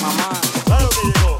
Mama, claro que llegó,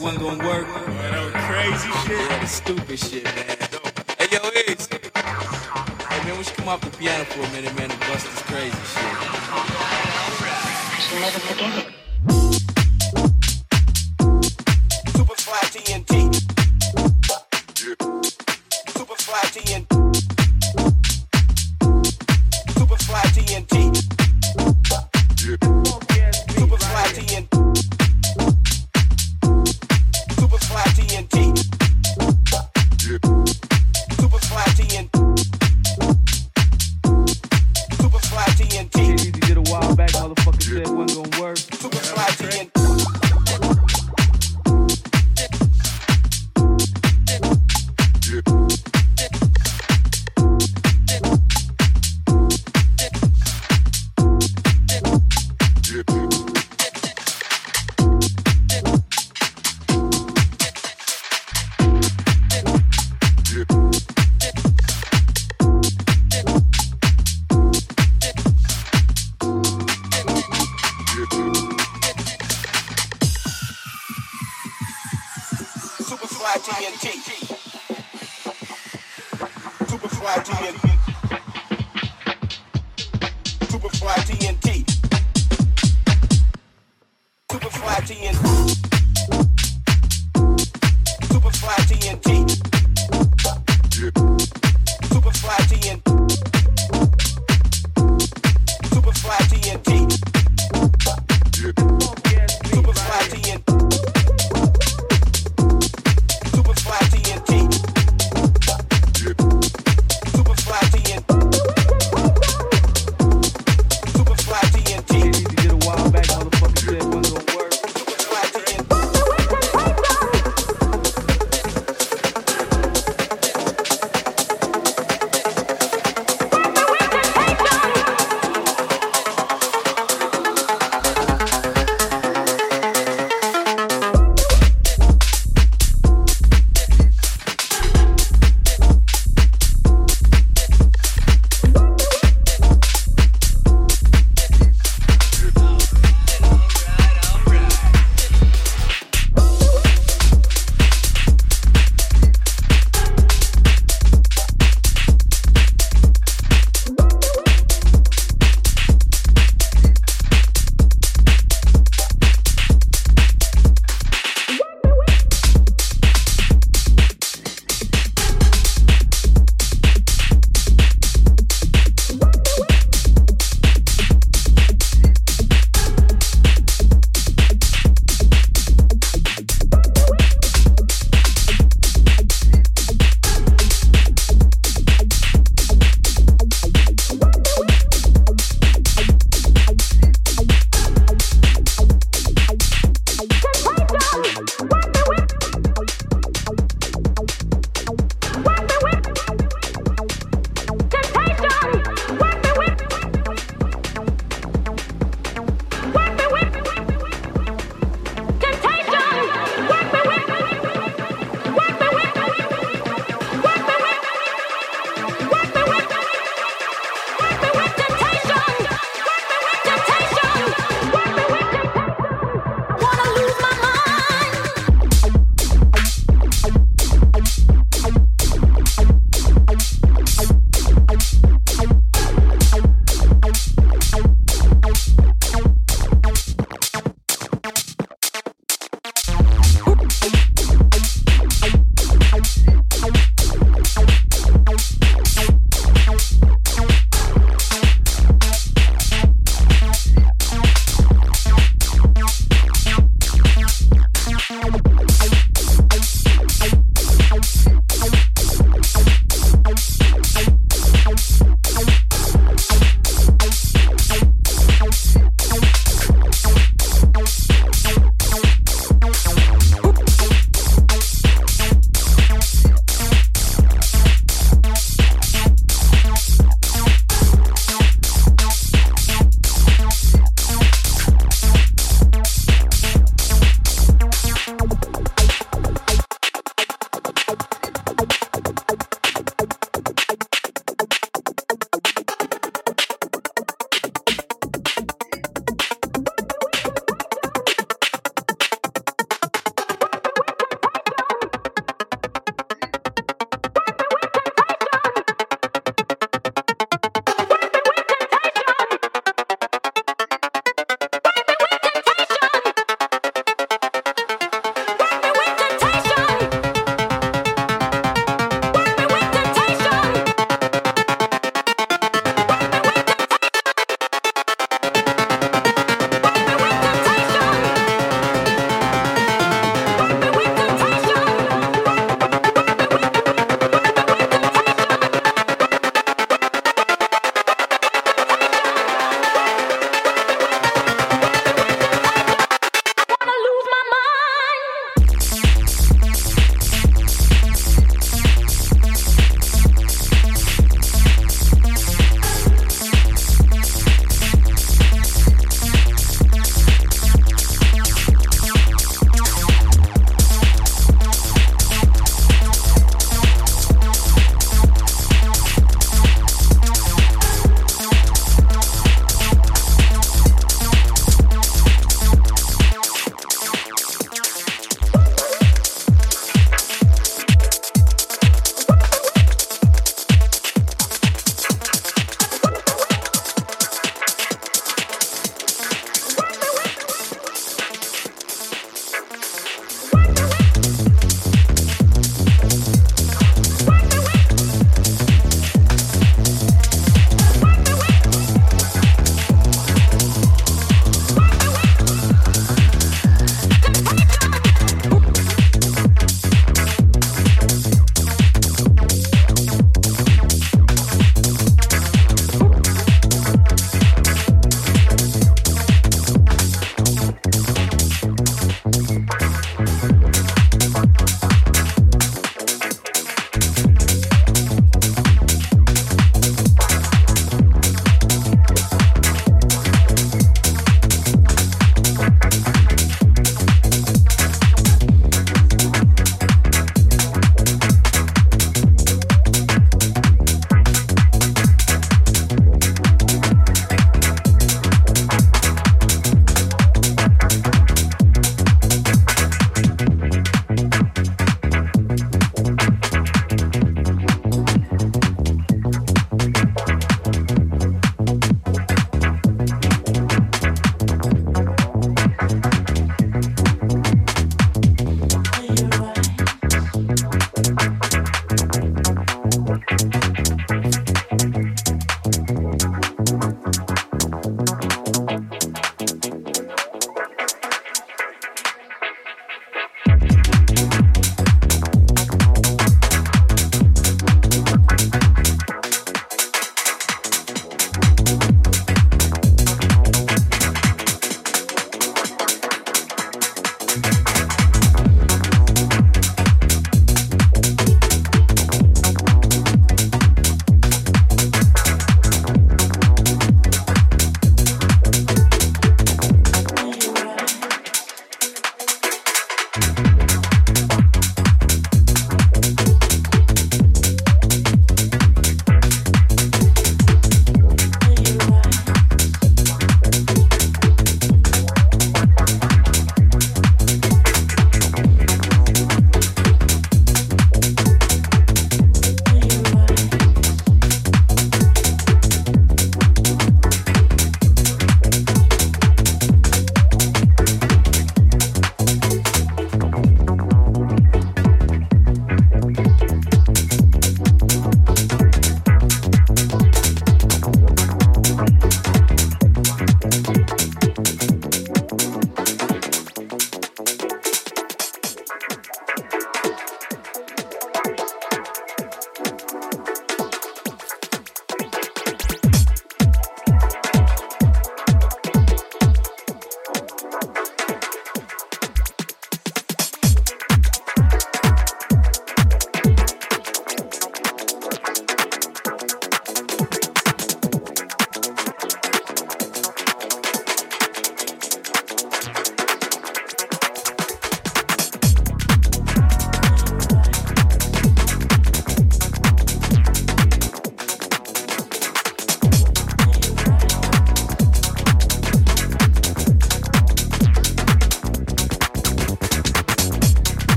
wasn't gonna work. That was crazy shit. Yeah, the stupid shit.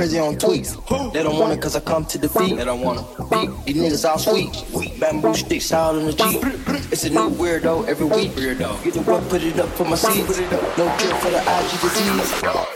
Crazy on tweets. They don't want it cause I come to defeat. They don't wanna beat. These niggas all sweet. Bamboo sticks out in the Jeep. It's a new weirdo every week. Weirdo. Get the what, put it up for my seeds. No cure for the IG disease.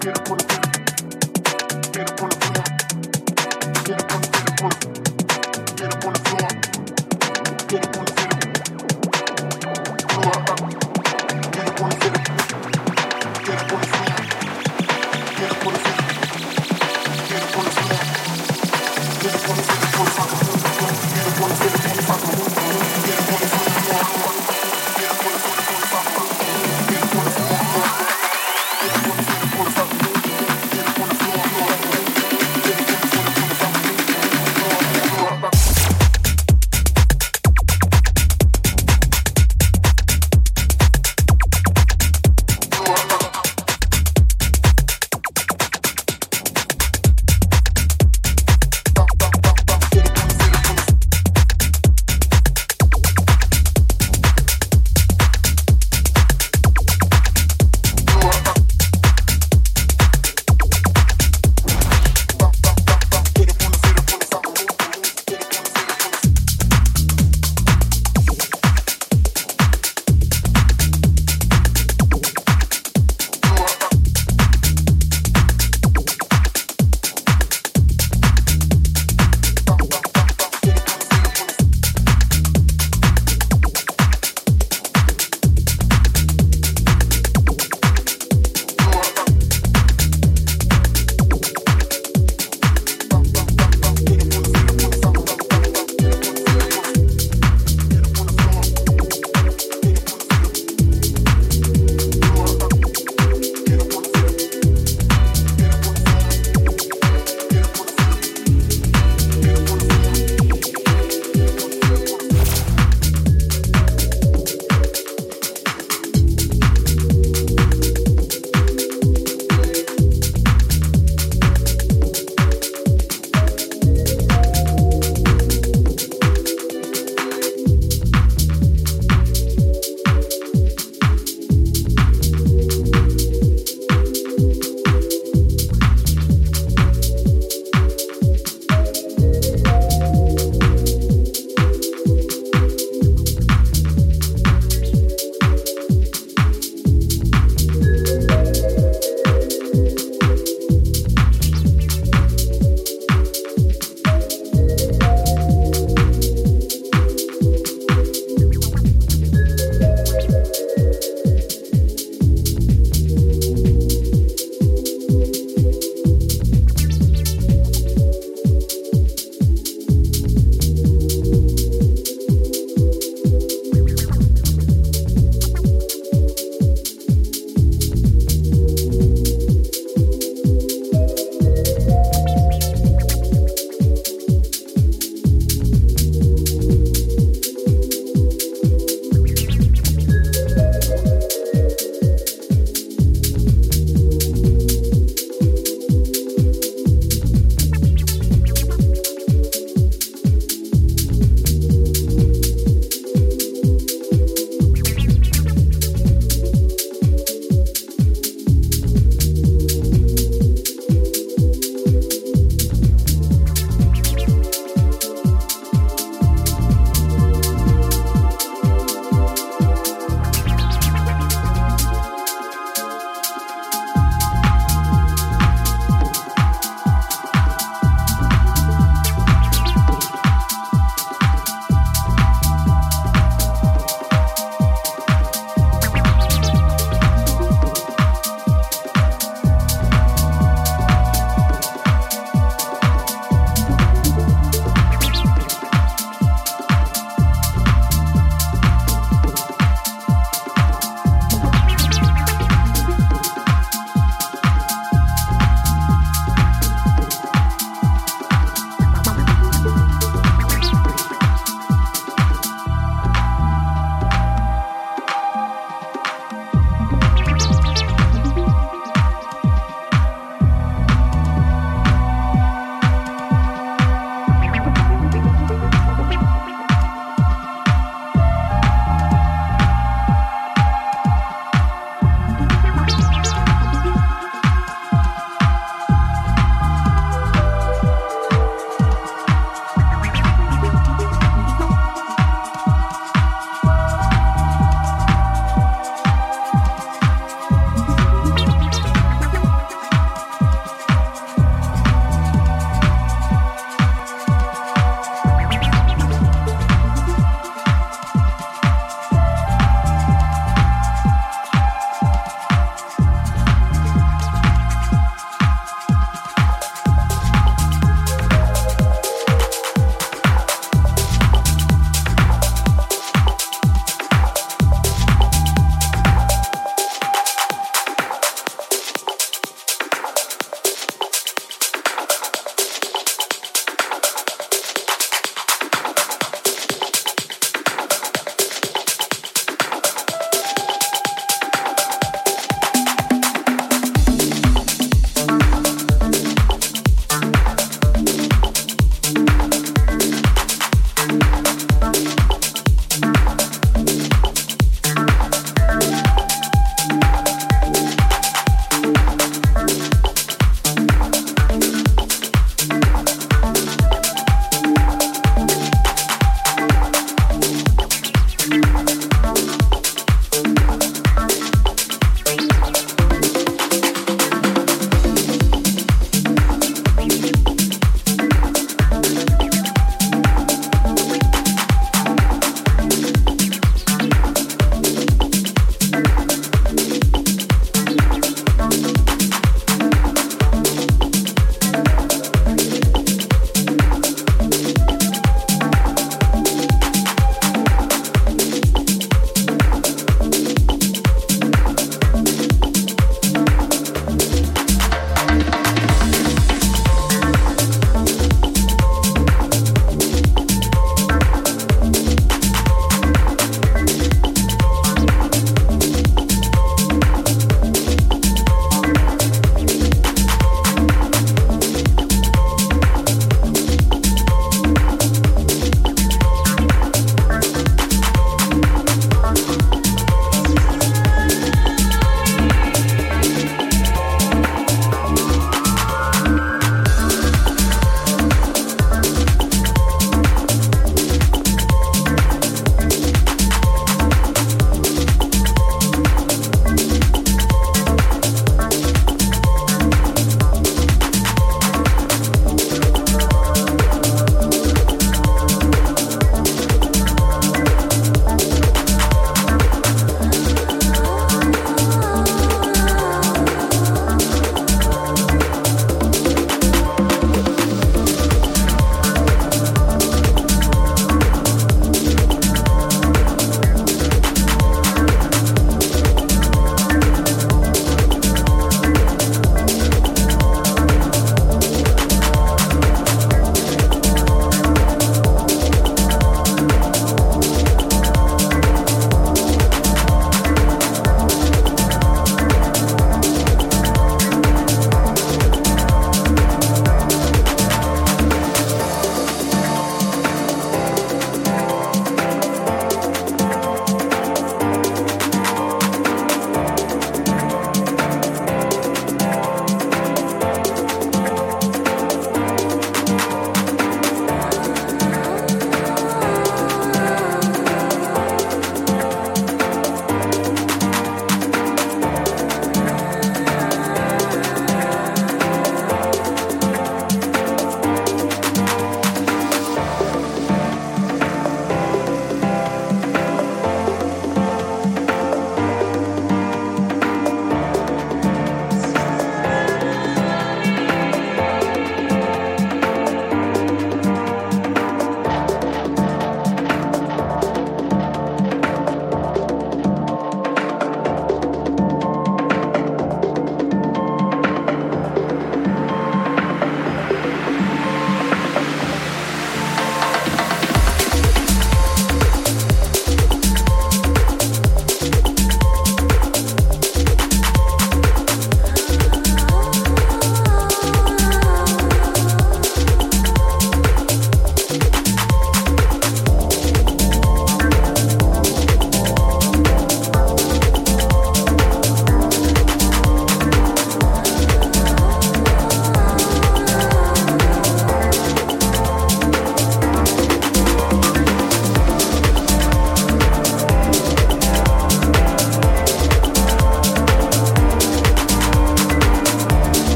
Quiero por ti. Quiero por ti.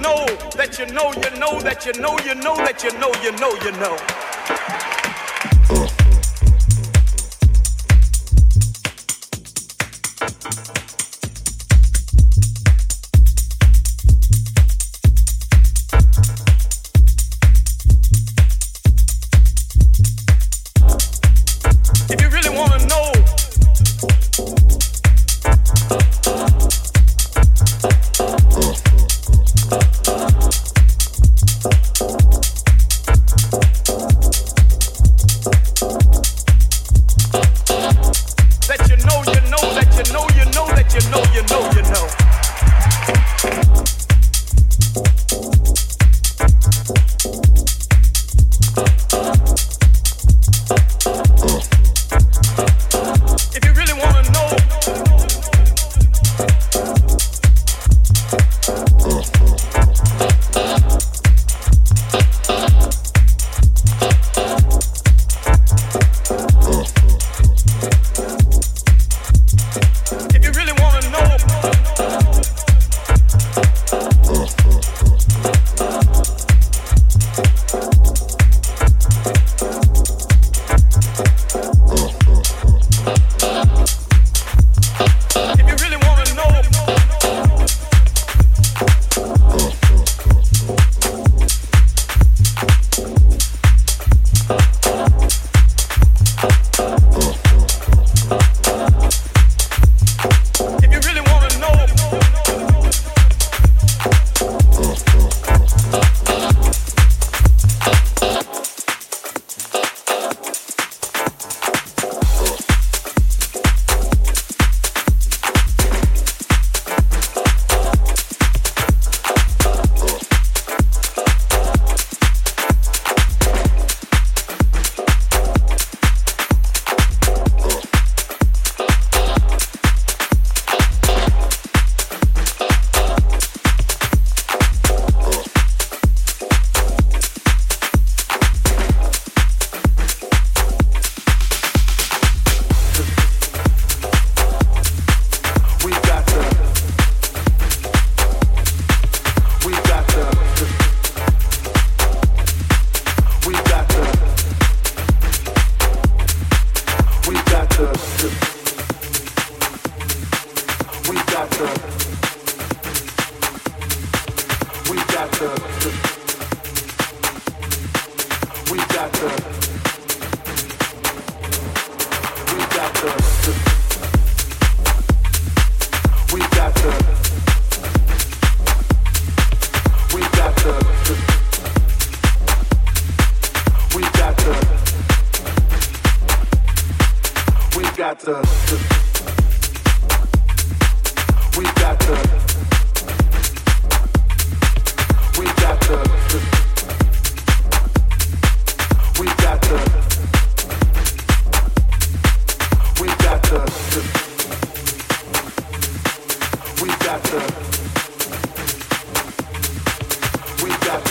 know that you know, you know that you know, you know that you know, you know, you know.